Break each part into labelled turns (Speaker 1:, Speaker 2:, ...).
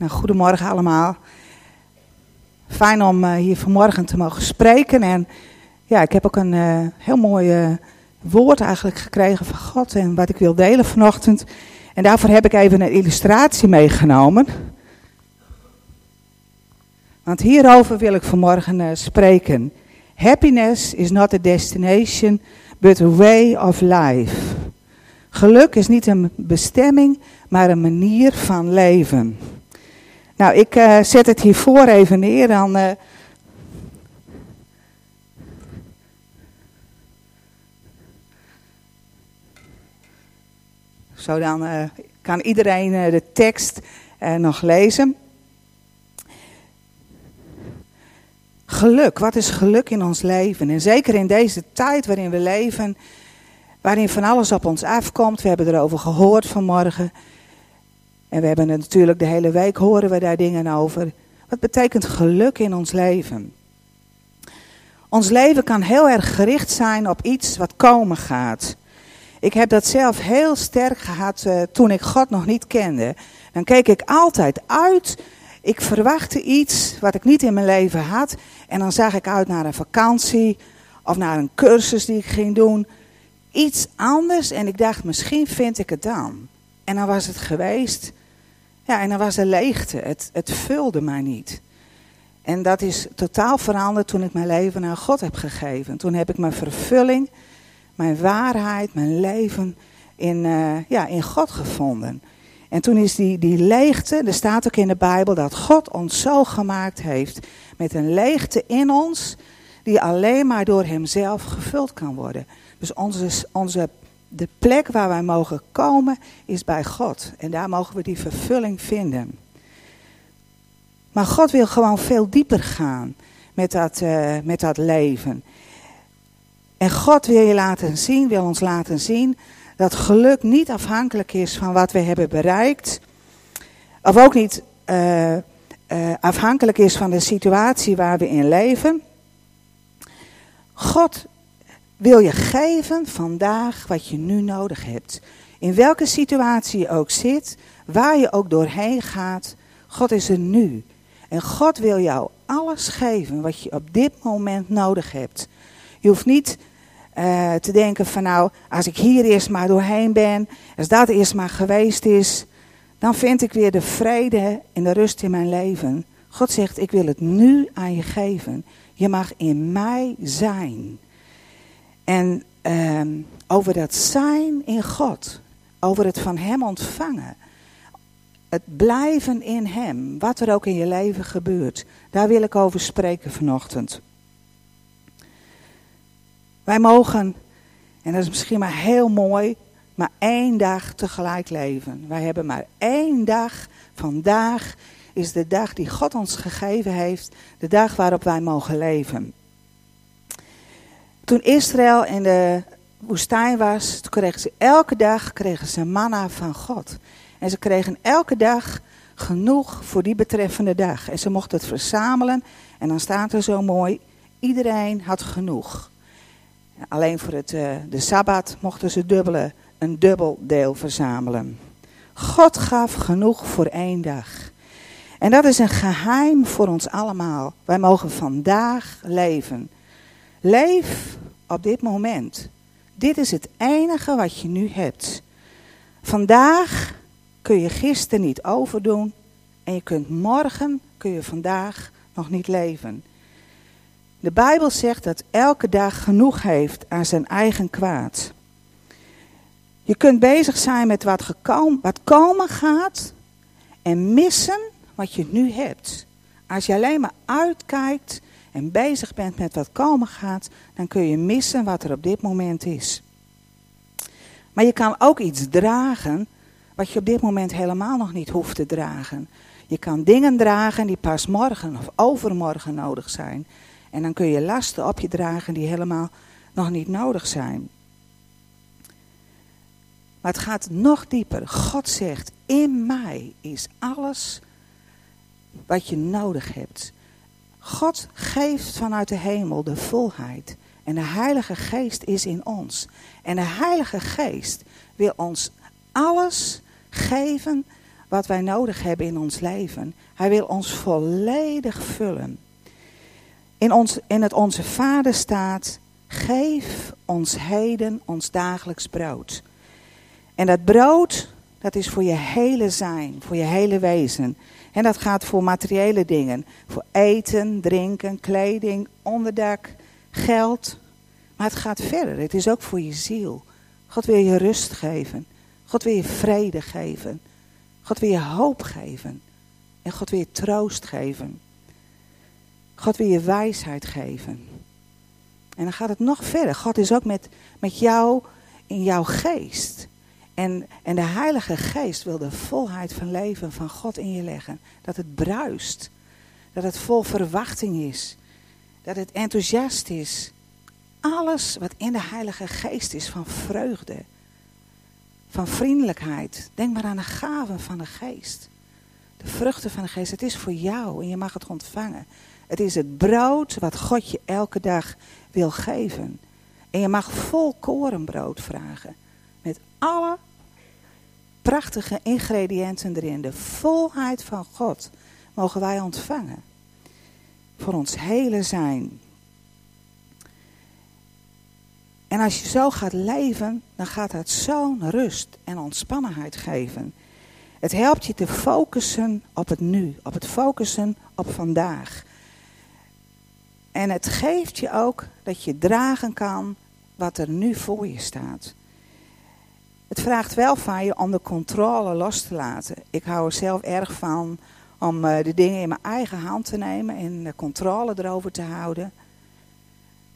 Speaker 1: Nou, goedemorgen allemaal. Fijn om uh, hier vanmorgen te mogen spreken. En ja, ik heb ook een uh, heel mooi uh, woord eigenlijk gekregen van God en wat ik wil delen vanochtend. En daarvoor heb ik even een illustratie meegenomen. Want hierover wil ik vanmorgen spreken. Happiness is not a destination, but a way of life. Geluk is niet een bestemming, maar een manier van leven. Nou, ik uh, zet het hiervoor even neer. Dan, uh, zo dan uh, kan iedereen de tekst nog lezen. Geluk, wat is geluk in ons leven? En zeker in deze tijd waarin we leven, waarin van alles op ons afkomt. We hebben erover gehoord vanmorgen. En we hebben natuurlijk de hele week horen we daar dingen over. Wat betekent geluk in ons leven? Ons leven kan heel erg gericht zijn op iets wat komen gaat. Ik heb dat zelf heel sterk gehad uh, toen ik God nog niet kende. Dan keek ik altijd uit. Ik verwachtte iets wat ik niet in mijn leven had. En dan zag ik uit naar een vakantie of naar een cursus die ik ging doen. Iets anders en ik dacht, misschien vind ik het dan. En dan was het geweest. Ja, en dan was er leegte. Het, het vulde mij niet. En dat is totaal veranderd toen ik mijn leven aan God heb gegeven. Toen heb ik mijn vervulling, mijn waarheid, mijn leven in, uh, ja, in God gevonden. En toen is die, die leegte, er staat ook in de Bijbel dat God ons zo gemaakt heeft met een leegte in ons, die alleen maar door Hemzelf gevuld kan worden. Dus onze, onze de plek waar wij mogen komen is bij God. En daar mogen we die vervulling vinden. Maar God wil gewoon veel dieper gaan met dat, uh, met dat leven. En God wil je laten zien, wil ons laten zien dat geluk niet afhankelijk is van wat we hebben bereikt. Of ook niet uh, uh, afhankelijk is van de situatie waar we in leven. God wil je geven vandaag wat je nu nodig hebt. In welke situatie je ook zit, waar je ook doorheen gaat, God is er nu. En God wil jou alles geven wat je op dit moment nodig hebt. Je hoeft niet uh, te denken van nou, als ik hier eerst maar doorheen ben, als dat eerst maar geweest is, dan vind ik weer de vrede en de rust in mijn leven. God zegt, ik wil het nu aan je geven. Je mag in mij zijn. En um, over dat zijn in God, over het van Hem ontvangen, het blijven in Hem, wat er ook in je leven gebeurt, daar wil ik over spreken vanochtend. Wij mogen, en dat is misschien maar heel mooi, maar één dag tegelijk leven. Wij hebben maar één dag. Vandaag is de dag die God ons gegeven heeft, de dag waarop wij mogen leven. Toen Israël in de woestijn was, kregen ze elke dag kregen ze manna van God. En ze kregen elke dag genoeg voor die betreffende dag. En ze mochten het verzamelen. En dan staat er zo mooi, iedereen had genoeg. Alleen voor het, uh, de Sabbat mochten ze dubbele, een dubbel deel verzamelen. God gaf genoeg voor één dag. En dat is een geheim voor ons allemaal. Wij mogen vandaag leven. Leef op dit moment. Dit is het enige wat je nu hebt. Vandaag kun je gisteren niet overdoen en je kunt morgen, kun je vandaag nog niet leven. De Bijbel zegt dat elke dag genoeg heeft aan zijn eigen kwaad. Je kunt bezig zijn met wat, wat komen gaat en missen wat je nu hebt. Als je alleen maar uitkijkt en bezig bent met wat komen gaat, dan kun je missen wat er op dit moment is. Maar je kan ook iets dragen wat je op dit moment helemaal nog niet hoeft te dragen. Je kan dingen dragen die pas morgen of overmorgen nodig zijn. En dan kun je lasten op je dragen die helemaal nog niet nodig zijn. Maar het gaat nog dieper. God zegt, in mij is alles wat je nodig hebt. God geeft vanuit de hemel de volheid. En de Heilige Geest is in ons. En de Heilige Geest wil ons alles geven wat wij nodig hebben in ons leven. Hij wil ons volledig vullen. In, ons, in het Onze Vader staat, geef ons heden ons dagelijks brood. En dat brood, dat is voor je hele zijn, voor je hele wezen. En dat gaat voor materiële dingen. Voor eten, drinken, kleding, onderdak, geld. Maar het gaat verder. Het is ook voor je ziel. God wil je rust geven. God wil je vrede geven. God wil je hoop geven. En God wil je troost geven. God wil je wijsheid geven. En dan gaat het nog verder. God is ook met, met jou in jouw geest. En, en de Heilige Geest wil de volheid van leven van God in je leggen. Dat het bruist. Dat het vol verwachting is. Dat het enthousiast is. Alles wat in de Heilige Geest is van vreugde. Van vriendelijkheid. Denk maar aan de gaven van de Geest. De vruchten van de Geest. Het is voor jou en je mag het ontvangen. Het is het brood wat God je elke dag wil geven. En je mag vol korenbrood vragen. Met alle prachtige ingrediënten erin. De volheid van God mogen wij ontvangen. Voor ons hele zijn. En als je zo gaat leven, dan gaat dat zo'n rust en ontspannenheid geven. Het helpt je te focussen op het nu, op het focussen op vandaag. En het geeft je ook dat je dragen kan wat er nu voor je staat. Het vraagt wel van je om de controle los te laten. Ik hou er zelf erg van om eh, de dingen in mijn eigen hand te nemen en de controle erover te houden.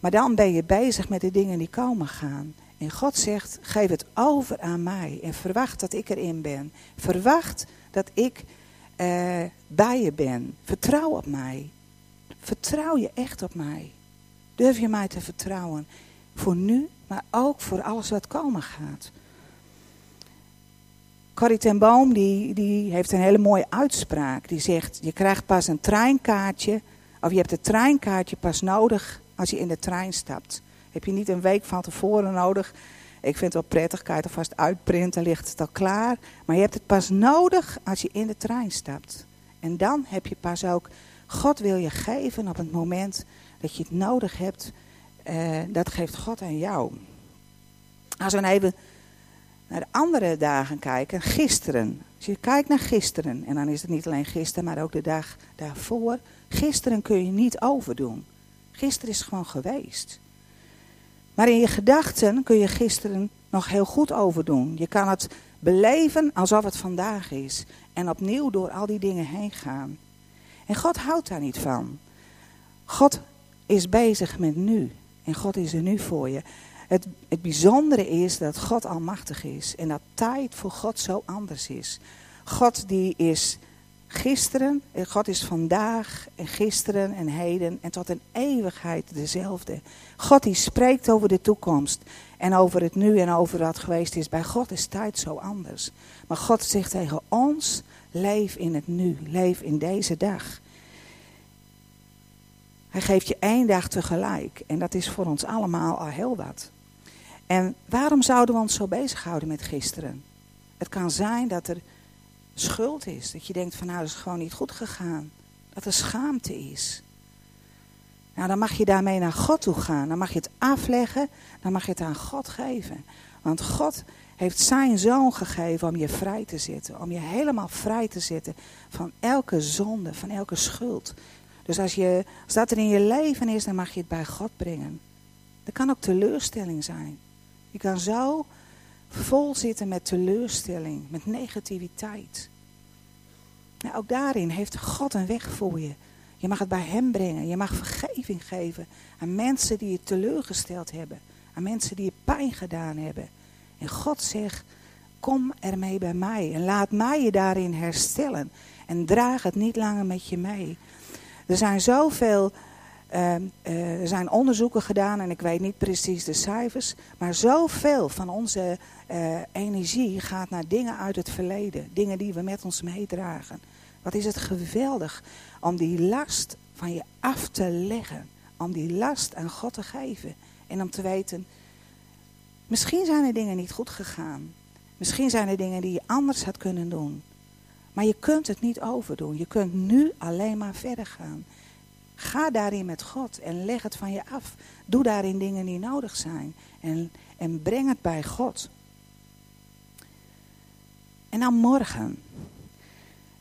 Speaker 1: Maar dan ben je bezig met de dingen die komen gaan. En God zegt, geef het over aan mij en verwacht dat ik erin ben. Verwacht dat ik uh, bij je ben. Vertrouw op mij. Vertrouw je echt op mij. Durf je mij te vertrouwen. Voor nu, maar ook voor alles wat komen gaat. Corrie ten Boom die, die heeft een hele mooie uitspraak. Die zegt, je krijgt pas een treinkaartje, of je hebt het treinkaartje pas nodig als je in de trein stapt. Heb je niet een week van tevoren nodig. Ik vind het wel prettig, kan je het alvast uitprinten, ligt het al klaar. Maar je hebt het pas nodig als je in de trein stapt. En dan heb je pas ook, God wil je geven op het moment dat je het nodig hebt. Uh, dat geeft God aan jou. Als we even naar de andere dagen kijken, gisteren. Als je kijkt naar gisteren, en dan is het niet alleen gisteren, maar ook de dag daarvoor. Gisteren kun je niet overdoen. Gisteren is gewoon geweest. Maar in je gedachten kun je gisteren nog heel goed overdoen. Je kan het beleven alsof het vandaag is. En opnieuw door al die dingen heen gaan. En God houdt daar niet van. God is bezig met nu. En God is er nu voor je. Het, het bijzondere is dat God almachtig is. En dat tijd voor God zo anders is. God die is gisteren, God is vandaag en gisteren en heden en tot een eeuwigheid dezelfde. God die spreekt over de toekomst en over het nu en over wat geweest is. Bij God is tijd zo anders. Maar God zegt tegen ons, leef in het nu, leef in deze dag. Hij geeft je één dag tegelijk en dat is voor ons allemaal al heel wat. En waarom zouden we ons zo bezighouden met gisteren? Het kan zijn dat er schuld is. Dat je denkt van nou, dat is gewoon niet goed gegaan. Dat er schaamte is. Nou, dan mag je daarmee naar God toe gaan. Dan mag je het afleggen. Dan mag je het aan God geven. Want God heeft zijn zoon gegeven om je vrij te zetten. Om je helemaal vrij te zetten van elke zonde, van elke schuld. Dus als, je, als dat er in je leven is, dan mag je het bij God brengen. Dat kan ook teleurstelling zijn. Je kan zo vol zitten met teleurstelling, met negativiteit. Nou, ook daarin heeft God een weg voor je. Je mag het bij Hem brengen. Je mag vergeving geven aan mensen die je teleurgesteld hebben. Aan mensen die je pijn gedaan hebben. En God zegt, kom ermee bij mij. En laat mij je daarin herstellen. En draag het niet langer met je mee. Er zijn zoveel uh, uh, er zijn onderzoeken gedaan en ik weet niet precies de cijfers. Maar zoveel van onze uh, energie gaat naar dingen uit het verleden. Dingen die we met ons meedragen. Wat is het geweldig om die last van je af te leggen. Om die last aan God te geven. En om te weten, misschien zijn er dingen niet goed gegaan. Misschien zijn er dingen die je anders had kunnen doen. Maar je kunt het niet overdoen. Je kunt nu alleen maar verder gaan. Ga daarin met God en leg het van je af. Doe daarin dingen die nodig zijn. En, en breng het bij God. En dan morgen.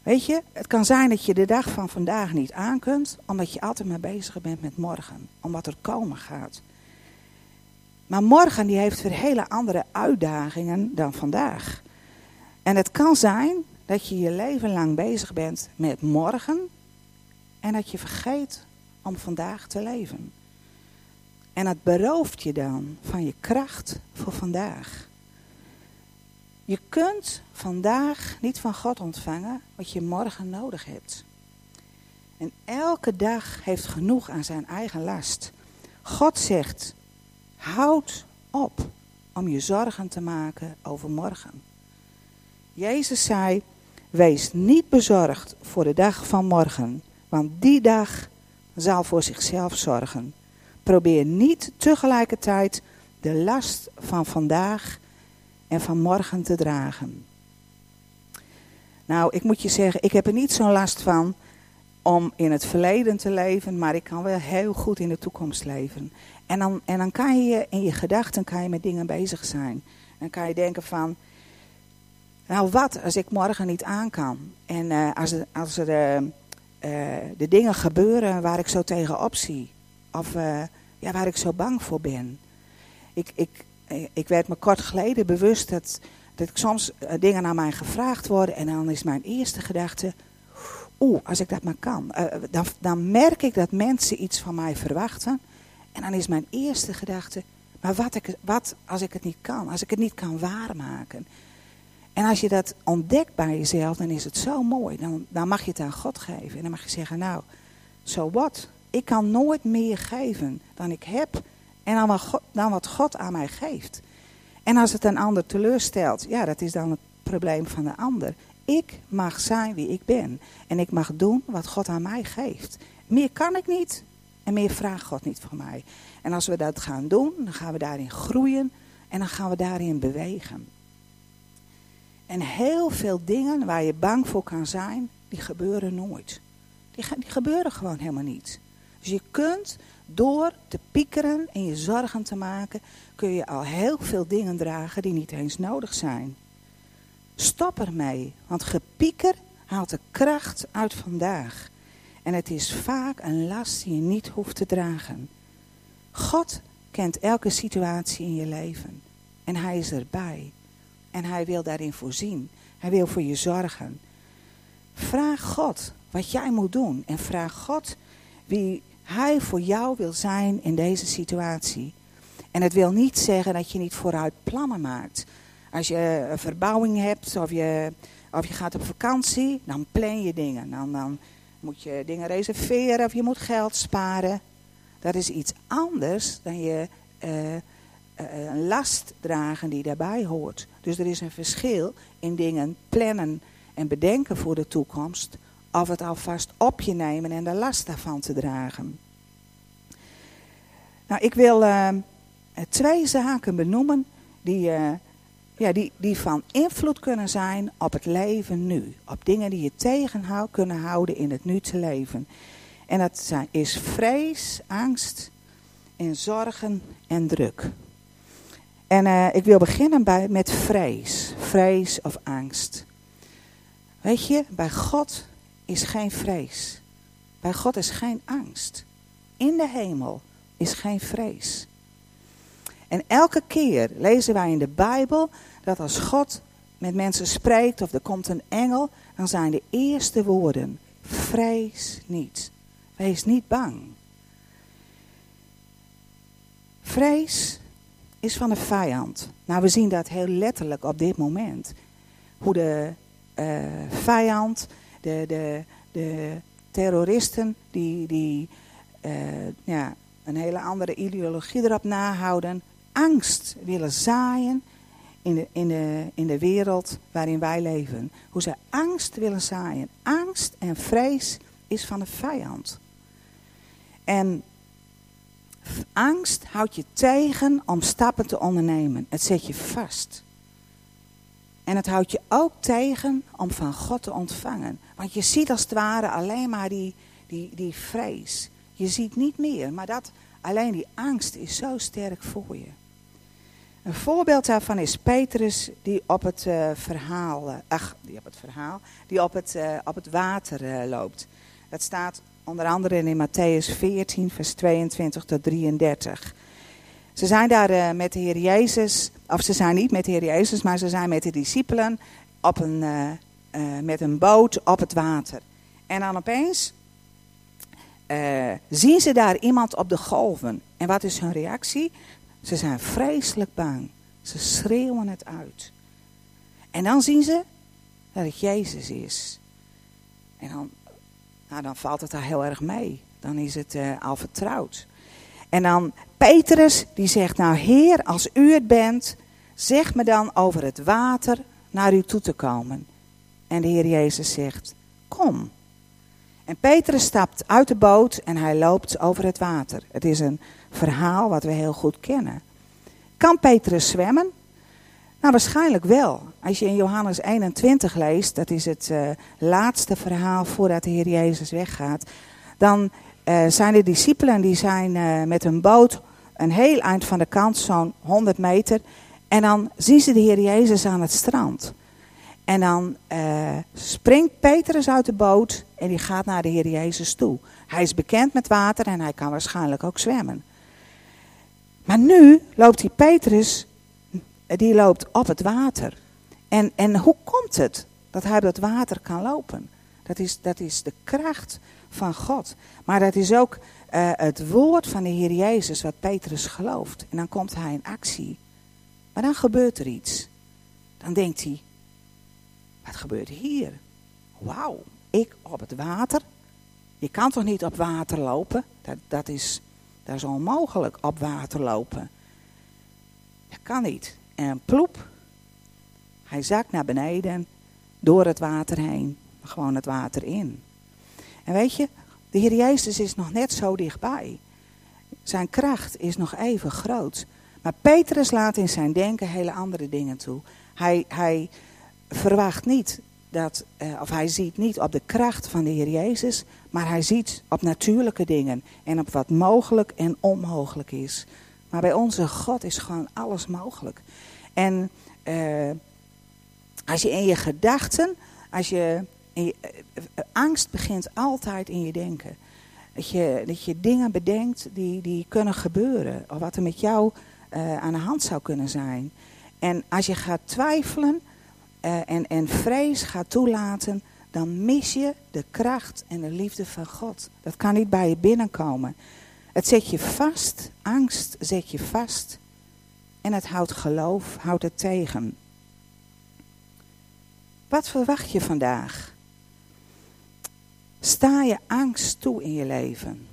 Speaker 1: Weet je, het kan zijn dat je de dag van vandaag niet aan kunt, omdat je altijd maar bezig bent met morgen, omdat er komen gaat. Maar morgen die heeft weer hele andere uitdagingen dan vandaag. En het kan zijn dat je je leven lang bezig bent met morgen en dat je vergeet om vandaag te leven. En het berooft je dan van je kracht voor vandaag. Je kunt vandaag niet van God ontvangen wat je morgen nodig hebt. En elke dag heeft genoeg aan zijn eigen last. God zegt, houd op om je zorgen te maken over morgen. Jezus zei, wees niet bezorgd voor de dag van morgen, want die dag zal voor zichzelf zorgen. Probeer niet tegelijkertijd de last van vandaag en van morgen te dragen. Nou, ik moet je zeggen, ik heb er niet zo'n last van om in het verleden te leven, maar ik kan wel heel goed in de toekomst leven. En dan, en dan kan je in je gedachten kan je met dingen bezig zijn. Dan kan je denken van, nou wat als ik morgen niet aan kan? En uh, als, er, als er uh, uh, de dingen gebeuren waar ik zo tegenop zie. Of ja, waar ik zo bang voor ben. Ik, ik, ik werd me kort geleden bewust dat, dat ik soms dingen aan mij gevraagd worden. En dan is mijn eerste gedachte, oeh, als ik dat maar kan. dan, dan merk ik dat mensen iets van mij verwachten. En dan is mijn eerste gedachte, maar wat, ik, wat als ik het niet kan? Als ik het niet kan waarmaken? En als je dat ontdekt bij jezelf, dan is het zo mooi. Dan, dan mag je het aan God geven. En dan mag je zeggen, nou, zo so wat? Ik kan nooit meer geven dan ik heb en dan wat, God, dan wat God aan mij geeft. En als het een ander teleurstelt, ja, dat is dan het probleem van de ander. Ik mag zijn wie ik ben. En ik mag doen wat God aan mij geeft. Meer kan ik niet. En meer vraagt God niet van mij. En als we dat gaan doen, dan gaan we daarin groeien. En dan gaan we daarin bewegen. En heel veel dingen waar je bang voor kan zijn, die gebeuren nooit. Die, gebeuren gewoon helemaal niet. Dus je kunt door te piekeren en je zorgen te maken, kun je al heel veel dingen dragen die niet eens nodig zijn. Stop ermee, want gepieker haalt de kracht uit vandaag. En het is vaak een last die je niet hoeft te dragen. God kent elke situatie in je leven. En hij is erbij. En hij wil daarin voorzien. Hij wil voor je zorgen. Vraag God wat jij moet doen. En vraag God wie hij voor jou wil zijn in deze situatie. En het wil niet zeggen dat je niet vooruit plannen maakt. Als je een verbouwing hebt of je, of je gaat op vakantie, dan plan je dingen. Dan, dan moet je dingen reserveren of je moet geld sparen. Dat is iets anders dan je uh, een last dragen die daarbij hoort. Dus er is een verschil in dingen plannen en bedenken voor de toekomst. Of het alvast op je nemen en de last daarvan te dragen. Nou, ik wil uh, twee zaken benoemen die, ja, die, die van invloed kunnen zijn op het leven nu. Op dingen die je tegen kunnen houden in het nu te leven. En dat zijn, is vrees, angst en zorgen en druk. En uh, ik wil beginnen bij, met vrees. Vrees of angst. Weet je, bij God is geen vrees. Bij God is geen angst. In de hemel is geen vrees. En elke keer lezen wij in de Bijbel dat als God met mensen spreekt of er komt een engel, dan zijn de eerste woorden: vrees niet. Wees niet bang. Vrees is van de vijand. Nou, we zien dat heel letterlijk op dit moment. Hoe de uh, vijand, de, de, de terroristen, die, die uh, ja, een hele andere ideologie erop nahouden, angst willen zaaien in de, in, de, in de wereld waarin wij leven. Hoe ze angst willen zaaien. Angst en vrees is van de vijand. En Angst houdt je tegen om stappen te ondernemen. Het zet je vast. En het houdt je ook tegen om van God te ontvangen. Want je ziet als het ware alleen maar die, die, die vrees. Je ziet niet meer, maar dat, alleen die angst is zo sterk voor je. Een voorbeeld daarvan is Petrus die op het uh, verhaal, uh, ach, die op het verhaal, die op het, uh, op het water loopt. Dat staat onder andere in Matthäus 14, vers 22 tot 33. Ze zijn daar met de Heer Jezus, of ze zijn niet met de Heer Jezus, maar ze zijn met de discipelen op een, met een boot op het water. En dan opeens zien ze daar iemand op de golven. En wat is hun reactie? Ze zijn vreselijk bang. Ze schreeuwen het uit. En dan zien ze dat het Jezus is. En dan, nou, dan valt het daar heel erg mee. Dan is het uh, al vertrouwd. En dan Petrus, die zegt, nou Heer, als u het bent, zeg me dan over het water naar u toe te komen. En de Heer Jezus zegt, kom. En Petrus stapt uit de boot en hij loopt over het water. Het is een verhaal wat we heel goed kennen. Kan Petrus zwemmen? Nou, waarschijnlijk wel. Als je in Johannes 21 leest, dat is het uh, laatste verhaal voordat de Heer Jezus weggaat, dan uh, zijn de discipelen die zijn uh, met een boot een heel eind van de kant, zo'n 100 meter, en dan zien ze de Heer Jezus aan het strand. En dan springt Petrus uit de boot en die gaat naar de Heer Jezus toe. Hij is bekend met water en hij kan waarschijnlijk ook zwemmen. Maar nu loopt die Petrus, die loopt op het water. En, en hoe komt het dat hij op dat water kan lopen? Dat is, dat is de kracht van God. Maar dat is ook uh, het woord van de Heer Jezus wat Petrus gelooft. En dan komt hij in actie. Maar dan gebeurt er iets. Dan denkt hij, wat gebeurt hier? Wauw, ik op het water? Je kan toch niet op water lopen? Dat, dat is dat is onmogelijk op water lopen. Dat kan niet. En ploep. Hij zakt naar beneden, door het water heen, gewoon het water in. En weet je, de Heer Jezus is nog net zo dichtbij. Zijn kracht is nog even groot. Maar Petrus laat in zijn denken hele andere dingen toe. Hij, hij verwacht niet dat, uh, of hij ziet niet op de kracht van de Heer Jezus, maar hij ziet op natuurlijke dingen en op wat mogelijk en onmogelijk is. Maar bij onze God is gewoon alles mogelijk. En uh, als je in je gedachten, als je, uh, angst begint altijd in je denken. Dat je, dat je dingen bedenkt die, die kunnen gebeuren, of wat er met jou aan de hand zou kunnen zijn. En als je gaat twijfelen, en, en vrees gaat toelaten, dan mis je de kracht en de liefde van God. Dat kan niet bij je binnenkomen. Het zet je vast, angst zet je vast. En het houdt geloof, houdt het tegen. Wat verwacht je vandaag? Sta je angst toe in je leven?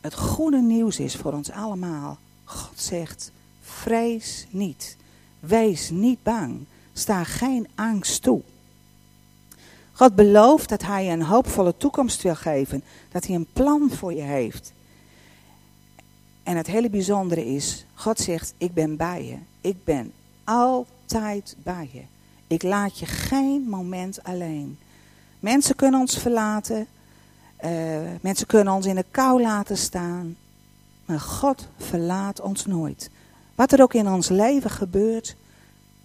Speaker 1: Het goede nieuws is voor ons allemaal. God zegt, vrees niet. Wees niet bang. Sta geen angst toe. God belooft dat hij je een hoopvolle toekomst wil geven. Dat hij een plan voor je heeft. En het hele bijzondere is, God zegt, ik ben bij je. Ik ben altijd bij je. Ik laat je geen moment alleen. Mensen kunnen ons verlaten. Uh, mensen kunnen ons in de kou laten staan. Maar God verlaat ons nooit. Wat er ook in ons leven gebeurt,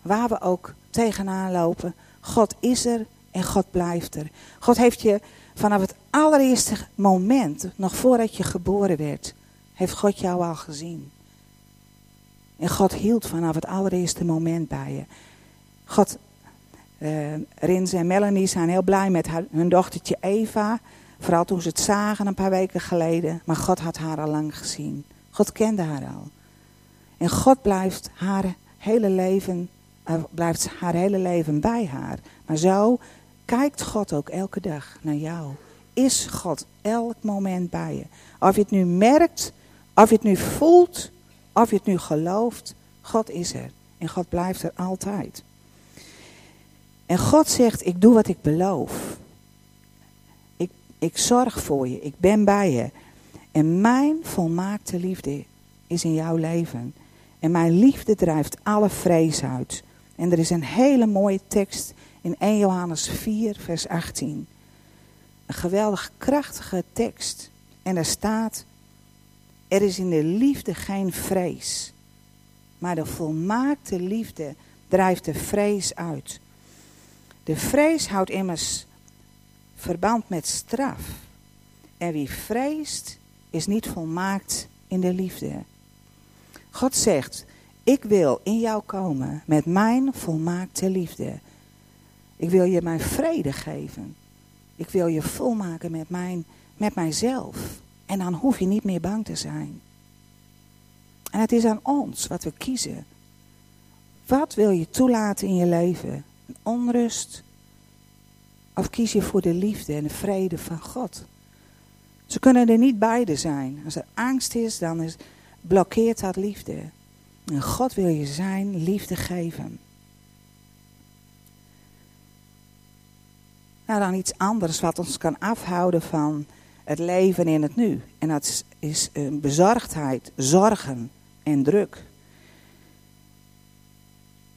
Speaker 1: waar we ook tegenaan lopen. God is er en God blijft er. God heeft je vanaf het allereerste moment, nog voordat je geboren werd, heeft God jou al gezien. En God hield vanaf het allereerste moment bij je. God, uh, en Melanie zijn heel blij met hun dochtertje Eva. Vooral toen ze het zagen een paar weken geleden. Maar God had haar al lang gezien. God kende haar al. En God blijft haar hele leven blijft haar hele leven bij haar. Maar zo kijkt God ook elke dag naar jou. Is God elk moment bij je? Of je het nu merkt, of je het nu voelt, of je het nu gelooft, God is er. En God blijft er altijd. En God zegt, ik doe wat ik beloof. Ik, ik zorg voor je, ik ben bij je. En mijn volmaakte liefde is in jouw leven. En mijn liefde drijft alle vrees uit. En er is een hele mooie tekst in 1 Johannes 4, vers 18. Een geweldig krachtige tekst. En er staat: Er is in de liefde geen vrees, maar de volmaakte liefde drijft de vrees uit. De vrees houdt immers verband met straf. En wie vreest, is niet volmaakt in de liefde. God zegt: Ik wil in jou komen met mijn volmaakte liefde. Ik wil je mijn vrede geven. Ik wil je volmaken met, mijn, met mijzelf. En dan hoef je niet meer bang te zijn. En het is aan ons wat we kiezen. Wat wil je toelaten in je leven? Onrust? Of kies je voor de liefde en de vrede van God? Ze kunnen er niet beide zijn. Als er angst is, dan is, blokkeert dat liefde. En God wil je zijn liefde geven. Nou, dan iets anders wat ons kan afhouden van het leven in het nu. En dat is, is bezorgdheid, zorgen en druk.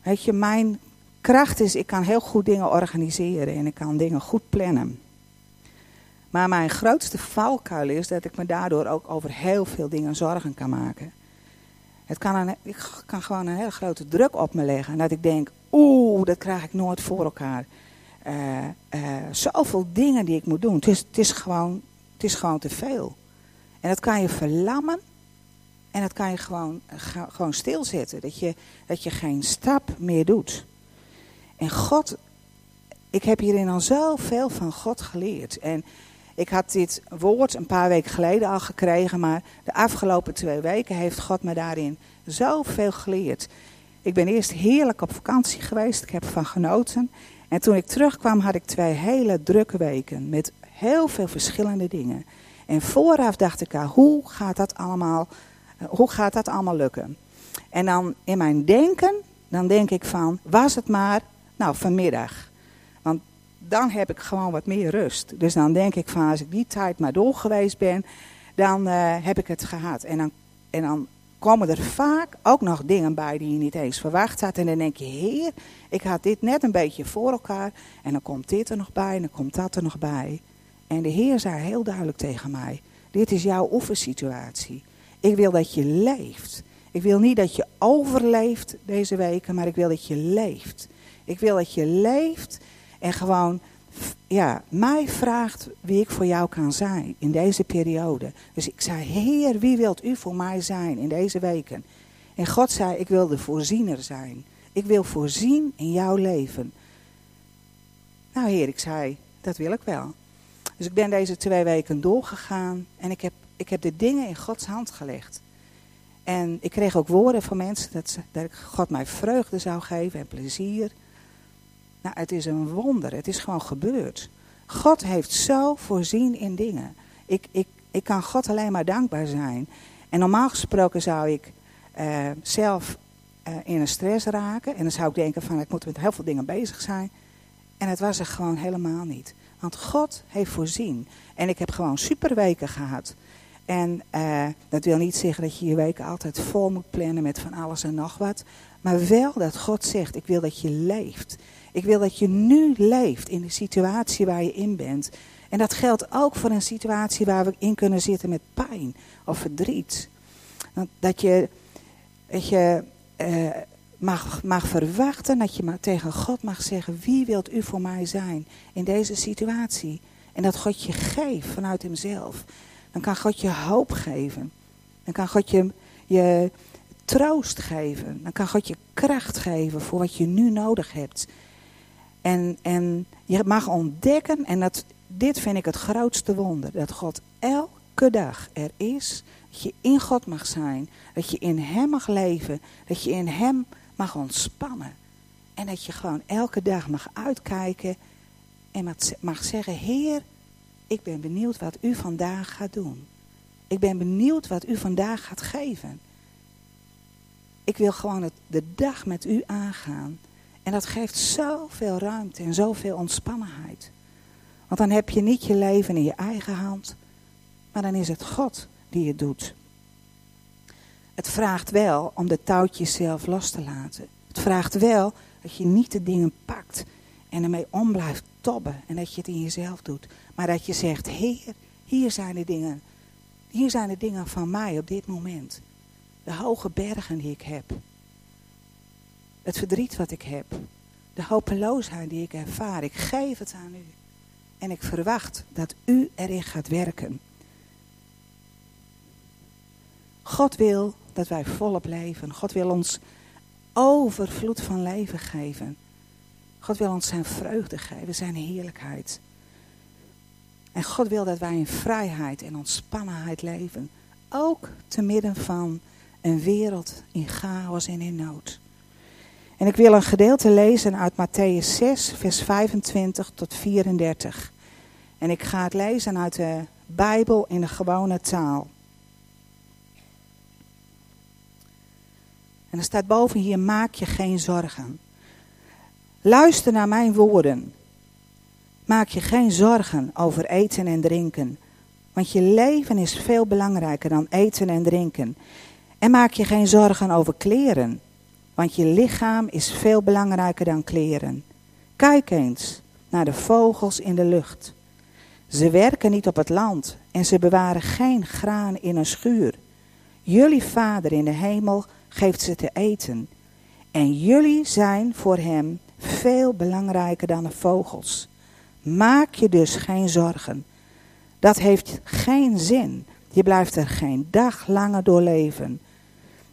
Speaker 1: Weet je, mijn kracht is, ik kan heel goed dingen organiseren en ik kan dingen goed plannen. Maar mijn grootste valkuil is dat ik me daardoor ook over heel veel dingen zorgen kan maken. Het kan een, ik kan gewoon een hele grote druk op me leggen. En dat ik denk, oeh, dat krijg ik nooit voor elkaar. Uh, uh, zoveel dingen die ik moet doen. Het is, het, is gewoon, het is gewoon te veel. En dat kan je verlammen. En dat kan je gewoon, gewoon stilzetten. Dat je, dat je geen stap meer doet. En God, ik heb hierin al zoveel van God geleerd. En ik had dit woord een paar weken geleden al gekregen, maar de afgelopen twee weken heeft God me daarin zoveel geleerd. Ik ben eerst heerlijk op vakantie geweest, ik heb ervan genoten. En toen ik terugkwam had ik twee hele drukke weken met heel veel verschillende dingen. En vooraf dacht ik, ah, hoe gaat dat allemaal, hoe gaat dat allemaal lukken? En dan in mijn denken, dan denk ik van, was het maar, nou vanmiddag dan heb ik gewoon wat meer rust. Dus dan denk ik van als ik die tijd maar door geweest ben, dan uh, heb ik het gehad. En dan, en dan komen er vaak ook nog dingen bij die je niet eens verwacht had. En dan denk je, heer, ik had dit net een beetje voor elkaar. En dan komt dit er nog bij en dan komt dat er nog bij. En de heer zei heel duidelijk tegen mij, dit is jouw oefensituatie. Ik wil dat je leeft. Ik wil niet dat je overleeft deze weken, maar ik wil dat je leeft. Ik wil dat je leeft en gewoon ja, mij vraagt wie ik voor jou kan zijn in deze periode. Dus ik zei, Heer, wie wilt u voor mij zijn in deze weken? En God zei, ik wil de voorziener zijn. Ik wil voorzien in jouw leven. Nou Heer, ik zei, dat wil ik wel. Dus ik ben deze twee weken doorgegaan en ik heb, ik heb de dingen in Gods hand gelegd. En ik kreeg ook woorden van mensen dat, dat God mij vreugde zou geven en plezier. Nou, het is een wonder. Het is gewoon gebeurd. God heeft zo voorzien in dingen. Ik, ik, ik kan God alleen maar dankbaar zijn. En normaal gesproken zou ik uh, zelf uh, in een stress raken. En dan zou ik denken van ik moet met heel veel dingen bezig zijn. En het was er gewoon helemaal niet. Want God heeft voorzien. En ik heb gewoon superweken gehad. En uh, dat wil niet zeggen dat je je weken altijd vol moet plannen met van alles en nog wat. Maar wel dat God zegt, ik wil dat je leeft. Ik wil dat je nu leeft in de situatie waar je in bent. En dat geldt ook voor een situatie waar we in kunnen zitten met pijn of verdriet. Dat je, dat je uh, mag, mag verwachten, dat je tegen God mag zeggen, wie wilt u voor mij zijn in deze situatie? En dat God je geeft vanuit hemzelf. Dan kan God je hoop geven. Dan kan God je, je troost geven. Dan kan God je kracht geven voor wat je nu nodig hebt. En, en je mag ontdekken, en dat, dit vind ik het grootste wonder, dat God elke dag er is. Dat je in God mag zijn, dat je in Hem mag leven, dat je in Hem mag ontspannen. En dat je gewoon elke dag mag uitkijken en mag zeggen, Heer, ik ben benieuwd wat u vandaag gaat doen. Ik ben benieuwd wat u vandaag gaat geven. Ik wil gewoon de dag met u aangaan. En dat geeft zoveel ruimte en zoveel ontspannenheid. Want dan heb je niet je leven in je eigen hand, maar dan is het God die het doet. Het vraagt wel om de touwtjes zelf los te laten. Het vraagt wel Dat je niet de dingen pakt en ermee om blijft tobben. En dat je het in jezelf doet. Maar dat je zegt, Heer, hier zijn de dingen. Hier zijn de dingen van mij op dit moment. De hoge bergen die ik heb. Het verdriet wat ik heb. De hopeloosheid die ik ervaar. Ik geef het aan u. En ik verwacht dat u erin gaat werken. God wil dat wij volop leven. God wil ons overvloed van leven geven. God wil ons zijn vreugde geven, zijn heerlijkheid. En God wil dat wij in vrijheid en ontspannenheid leven. Ook te midden van een wereld in chaos en in nood. En ik wil een gedeelte lezen uit Matthäus 6, vers 25 tot 34. En ik ga het lezen uit de Bijbel in de gewone taal. En er staat boven hier, maak je geen zorgen. Luister naar mijn woorden. Maak je geen zorgen over eten en drinken. Want je leven is veel belangrijker dan eten en drinken. En maak je geen zorgen over kleren. Want je lichaam is veel belangrijker dan kleren. Kijk eens naar de vogels in de lucht. Ze werken niet op het land en ze bewaren geen graan in een schuur. Jullie Vader in de hemel geeft ze te eten. En jullie zijn voor hem veel belangrijker dan de vogels. Maak je dus geen zorgen. Dat heeft geen zin. Je blijft er geen dag langer door leven.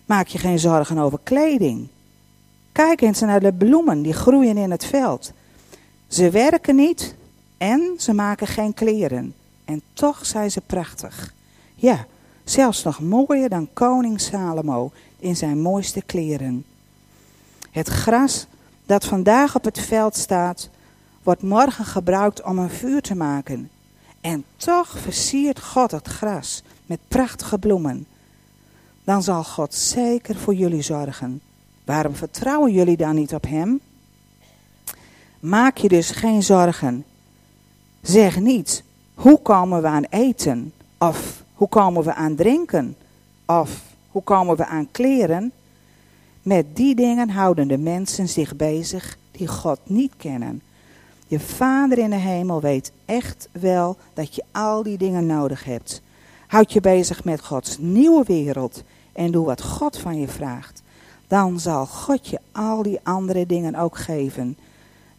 Speaker 1: Maak je geen zorgen over kleding. Kijk eens naar de bloemen die groeien in het veld. Ze werken niet en ze maken geen kleren. En toch zijn ze prachtig. Ja, zelfs nog mooier dan koning Salomo in zijn mooiste kleren. Het gras dat vandaag op het veld staat, wordt morgen gebruikt om een vuur te maken. En toch versiert God het gras met prachtige bloemen. Dan zal God zeker voor jullie zorgen. Waarom vertrouwen jullie dan niet op Hem? Maak je dus geen zorgen. Zeg niet, hoe komen we aan eten? Of hoe komen we aan drinken? Of hoe komen we aan kleren? Met die dingen houden de mensen zich bezig die God niet kennen. Je vader in de hemel weet echt wel dat je al die dingen nodig hebt. Houd je bezig met Gods nieuwe wereld en doe wat God van je vraagt. Dan zal God je al die andere dingen ook geven.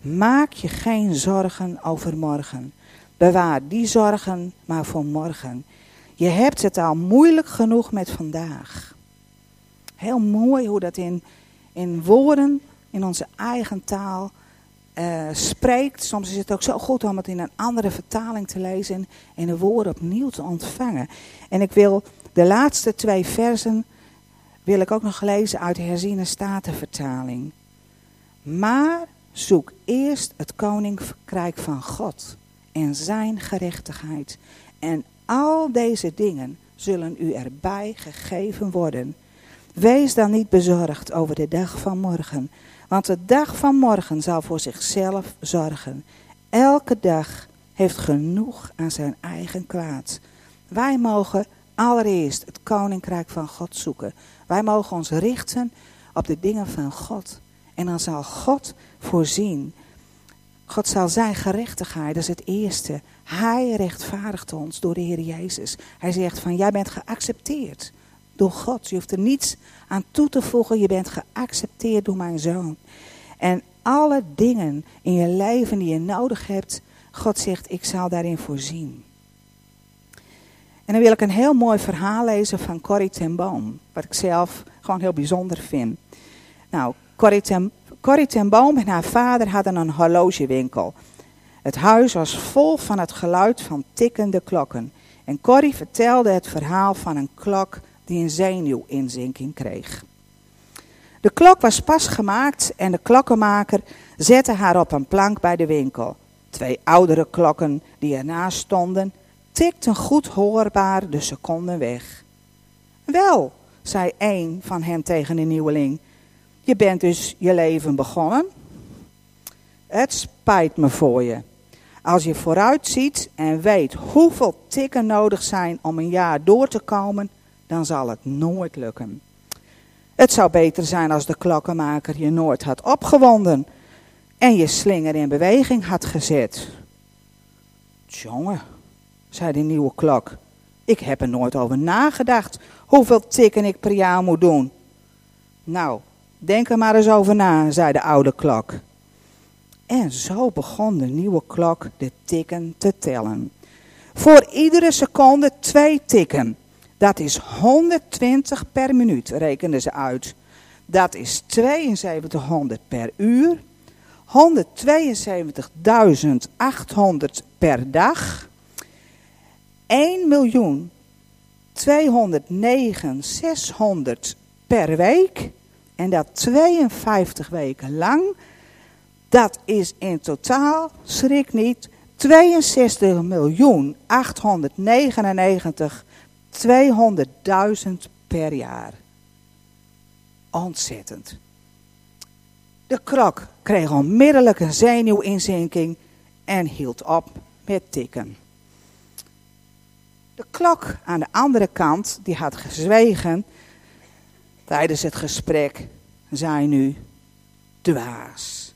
Speaker 1: Maak je geen zorgen over morgen. Bewaar die zorgen maar voor morgen. Je hebt het al moeilijk genoeg met vandaag. Heel mooi hoe dat in, in woorden, in onze eigen taal uh, spreekt. Soms is het ook zo goed om het in een andere vertaling te lezen en de woorden opnieuw te ontvangen. En ik wil de laatste twee versen wil ik ook nog lezen uit de herziene statenvertaling. Maar zoek eerst het koninkrijk van God en zijn gerechtigheid. En al deze dingen zullen u erbij gegeven worden. Wees dan niet bezorgd over de dag van morgen, want de dag van morgen zal voor zichzelf zorgen. Elke dag heeft genoeg aan zijn eigen kwaad. Wij mogen allereerst het koninkrijk van God zoeken. Wij mogen ons richten op de dingen van God. En dan zal God voorzien. God zal zijn gerechtigheid, dat is het eerste. Hij rechtvaardigt ons door de Heer Jezus. Hij zegt van, jij bent geaccepteerd door God. Je hoeft er niets aan toe te voegen. Je bent geaccepteerd door mijn zoon. En alle dingen in je leven die je nodig hebt, God zegt, ik zal daarin voorzien. En dan wil ik een heel mooi verhaal lezen van Corrie ten Boom. Wat ik zelf gewoon heel bijzonder vind. Nou, Corrie ten, Corrie ten Boom en haar vader hadden een horlogewinkel. Het huis was vol van het geluid van tikkende klokken. En Corrie vertelde het verhaal van een klok die een zenuwinzinking kreeg. De klok was pas gemaakt en de klokkenmaker zette haar op een plank bij de winkel. Twee oudere klokken die ernaast stonden, tikten goed hoorbaar de seconden weg. Wel, zei een van hen tegen de nieuweling, je bent dus je leven begonnen? Het spijt me voor je. Als je vooruit ziet en weet hoeveel tikken nodig zijn om een jaar door te komen, dan zal het nooit lukken. Het zou beter zijn als de klokkenmaker je nooit had opgewonden en je slinger in beweging had gezet. Jongen, zei de nieuwe klok, ik heb er nooit over nagedacht hoeveel tikken ik per jaar moet doen. Nou, denk er maar eens over na, zei de oude klok. En zo begon de nieuwe klok de tikken te tellen. Voor iedere seconde twee tikken. Dat is 120 per minuut, rekenden ze uit. Dat is 7200 per uur. 172.800 per dag. 1 miljoen 209 600 per week. En dat 52 weken lang. Dat is in totaal, schrik niet, 62 miljoen 899 200.000 per jaar. Ontzettend. De krok kreeg onmiddellijk een zenuwinzinking en hield op met tikken. De klok aan de andere kant, die had gezwegen tijdens het gesprek, zei nu: Dwaas,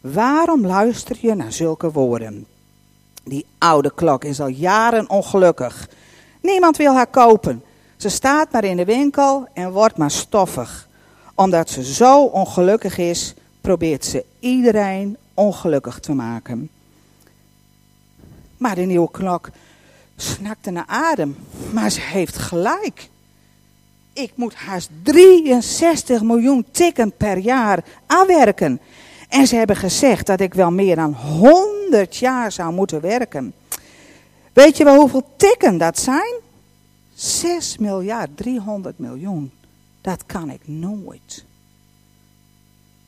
Speaker 1: waarom luister je naar zulke woorden? Die oude klok is al jaren ongelukkig. Niemand wil haar kopen. Ze staat maar in de winkel en wordt maar stoffig. Omdat ze zo ongelukkig is, probeert ze iedereen ongelukkig te maken. Maar de nieuwe klok snakte naar adem. Maar ze heeft gelijk. Ik moet haast 63 miljoen tikken per jaar aanwerken. En ze hebben gezegd dat ik wel meer dan 100 jaar zou moeten werken. Weet je wel hoeveel tikken dat zijn? 6 miljard 300 miljoen. Dat kan ik nooit.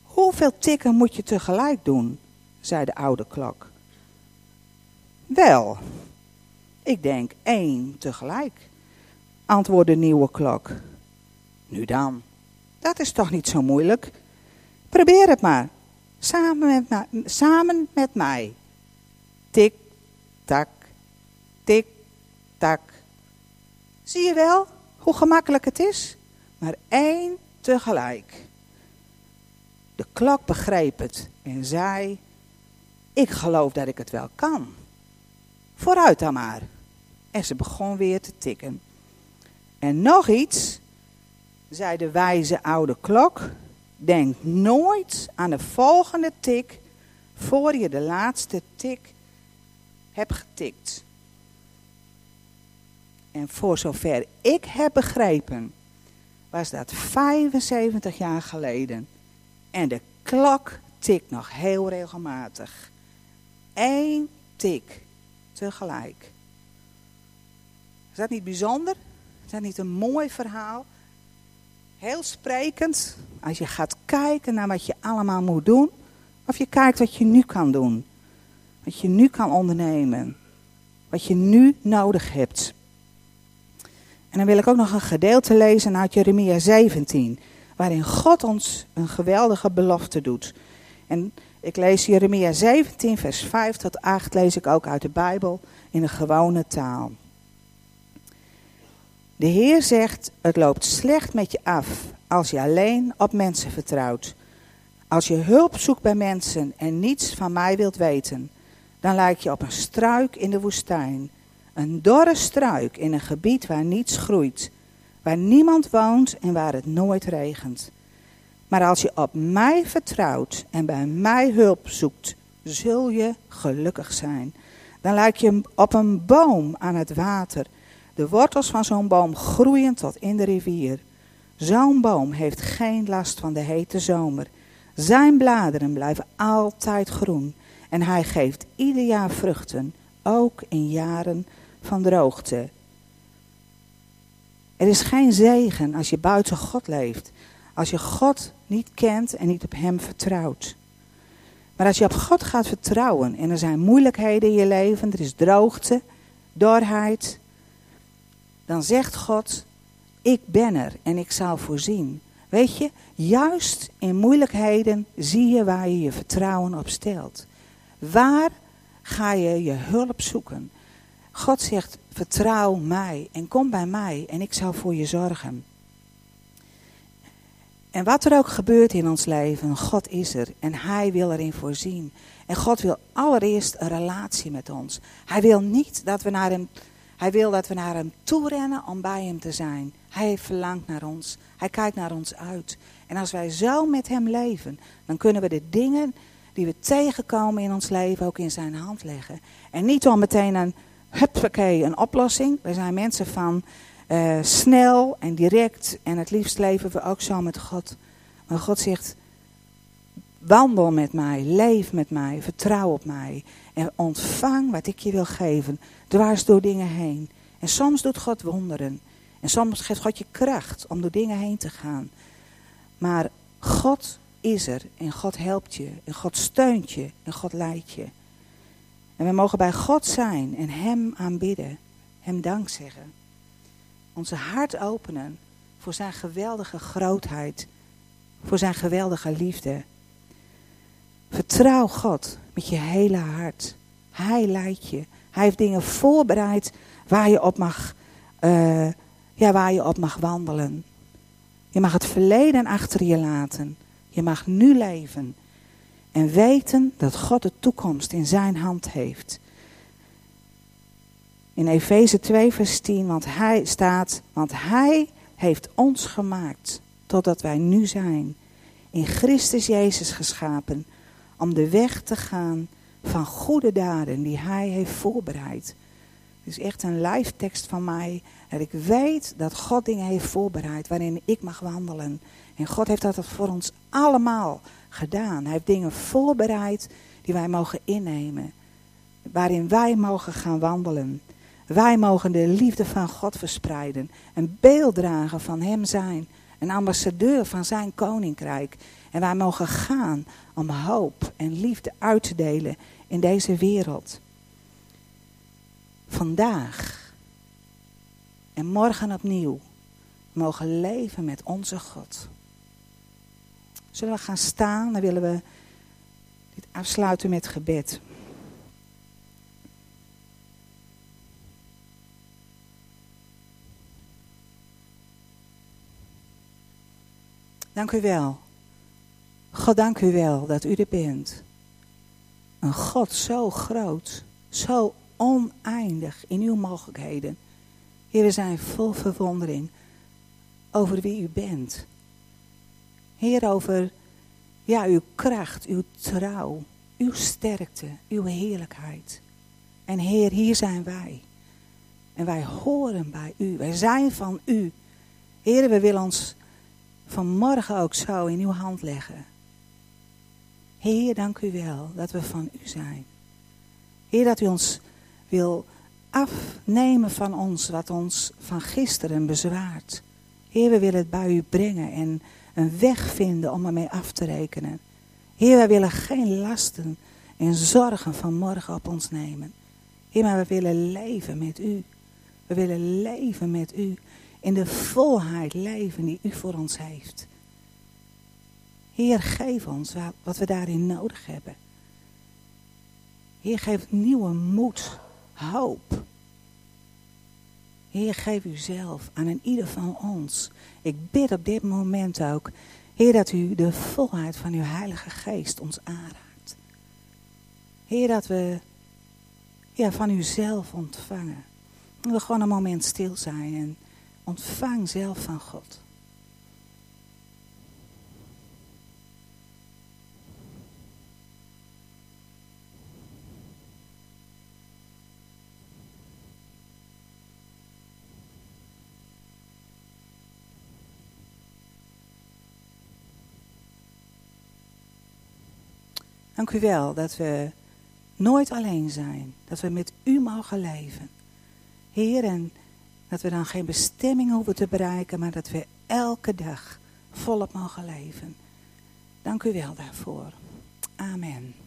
Speaker 1: Hoeveel tikken moet je tegelijk doen? zei de oude klok. Wel, ik denk één tegelijk, antwoordde de nieuwe klok. Nu dan, dat is toch niet zo moeilijk? Probeer het maar, samen met, samen met mij. Tik, tak, tik, tak. Zie je wel hoe gemakkelijk het is? Maar één tegelijk. De klok begreep het en zei: Ik geloof dat ik het wel kan. Vooruit dan maar. En ze begon weer te tikken. En nog iets, zei de wijze oude klok. Denk nooit aan de volgende tik voor je de laatste tik hebt getikt. En voor zover ik heb begrepen, was dat 75 jaar geleden. En de klok tikt nog heel regelmatig. Eén tik tegelijk. Is dat niet bijzonder? Is dat niet een mooi verhaal? Heel sprekend, als je gaat kijken naar wat je allemaal moet doen, of je kijkt wat je nu kan doen, wat je nu kan ondernemen, wat je nu nodig hebt. En dan wil ik ook nog een gedeelte lezen uit Jeremia 17, waarin God ons een geweldige belofte doet. En ik lees Jeremia 17, vers 5 tot 8, lees ik ook uit de Bijbel in een gewone taal. De Heer zegt, het loopt slecht met je af als je alleen op mensen vertrouwt. Als je hulp zoekt bij mensen en niets van mij wilt weten, dan lijk je op een struik in de woestijn. Een dorre struik in een gebied waar niets groeit, waar niemand woont en waar het nooit regent. Maar als je op mij vertrouwt en bij mij hulp zoekt, zul je gelukkig zijn. Dan lijk je op een boom aan het water de wortels van zo'n boom groeien tot in de rivier. Zo'n boom heeft geen last van de hete zomer. Zijn bladeren blijven altijd groen en hij geeft ieder jaar vruchten, ook in jaren van droogte. Er is geen zegen als je buiten God leeft, als je God niet kent en niet op Hem vertrouwt. Maar als je op God gaat vertrouwen en er zijn moeilijkheden in je leven, er is droogte, dorheid, dan zegt God, ik ben er en ik zal voorzien. Weet je, juist in moeilijkheden zie je waar je je vertrouwen op stelt. Waar ga je je hulp zoeken? God zegt, vertrouw mij en kom bij mij en ik zal voor je zorgen. En wat er ook gebeurt in ons leven, God is er en Hij wil erin voorzien. En God wil allereerst een relatie met ons. Hij wil niet dat we naar Hem, Hij wil dat we naar Hem toe rennen om bij Hem te zijn. Hij verlangt naar ons. Hij kijkt naar ons uit. En als wij zo met Hem leven, dan kunnen we de dingen die we tegenkomen in ons leven ook in Zijn hand leggen. En niet om meteen een, huppakee, een oplossing. We zijn mensen van uh, snel en direct. En het liefst leven we ook zo met God. Maar God zegt, wandel met mij, leef met mij, vertrouw op mij. En ontvang wat ik je wil geven, dwars door dingen heen. En soms doet God wonderen. En soms geeft God je kracht om door dingen heen te gaan. Maar God is er en God helpt je en God steunt je en God leidt je. En we mogen bij God zijn en Hem aanbidden, Hem dank zeggen. Onze hart openen voor Zijn geweldige grootheid, voor Zijn geweldige liefde. Vertrouw God met je hele hart. Hij leidt je. Hij heeft dingen voorbereid waar je op mag, uh, ja, waar je op mag wandelen. Je mag het verleden achter je laten. Je mag nu leven. En weten dat God de toekomst in zijn hand heeft. In Efeze 2 vers 10, want hij staat, want hij heeft ons gemaakt totdat wij nu zijn. In Christus Jezus geschapen om de weg te gaan van goede daden die hij heeft voorbereid. Het is echt een live tekst van mij. Dat ik weet dat God dingen heeft voorbereid waarin ik mag wandelen. En God heeft dat voor ons allemaal gedaan. Hij heeft dingen voorbereid die wij mogen innemen. Waarin wij mogen gaan wandelen. Wij mogen de liefde van God verspreiden. Een beelddrager van Hem zijn. Een ambassadeur van zijn koninkrijk. En wij mogen gaan om hoop en liefde uit te delen in deze wereld. Vandaag en morgen opnieuw mogen leven met onze God. Zullen we gaan staan? Dan willen we dit afsluiten met gebed. Dank u wel. God, dank u wel dat u er bent. Een God zo groot, zo oneindig in uw mogelijkheden. Heer, we zijn vol verwondering over wie u bent. Heer, over ja, uw kracht, uw trouw, uw sterkte, uw heerlijkheid. En Heer, hier zijn wij. En wij horen bij u. Wij zijn van u. Heer, we willen ons vanmorgen ook zo in uw hand leggen. Heer, dank u wel dat we van u zijn. Heer, dat u ons wil afnemen van ons wat ons van gisteren bezwaart. Heer, we willen het bij u brengen en een weg vinden om ermee af te rekenen. Heer, wij willen geen lasten en zorgen van morgen op ons nemen. Heer, maar we willen leven met u. We willen leven met u. In de volheid leven die u voor ons heeft. Heer, geef ons wat we daarin nodig hebben. Heer, geef nieuwe moed, hoop. Heer, geef u zelf aan een ieder van ons. Ik bid op dit moment ook, Heer, dat u de volheid van uw Heilige Geest ons aanraakt. Heer, dat we ja, van u zelf ontvangen. Dat we gewoon een moment stil zijn en ontvang zelf van God. Dank u wel dat we nooit alleen zijn. Dat we met u mogen leven. Heer, en dat we dan geen bestemming hoeven te bereiken, maar dat we elke dag volop mogen leven. Dank u wel daarvoor. Amen.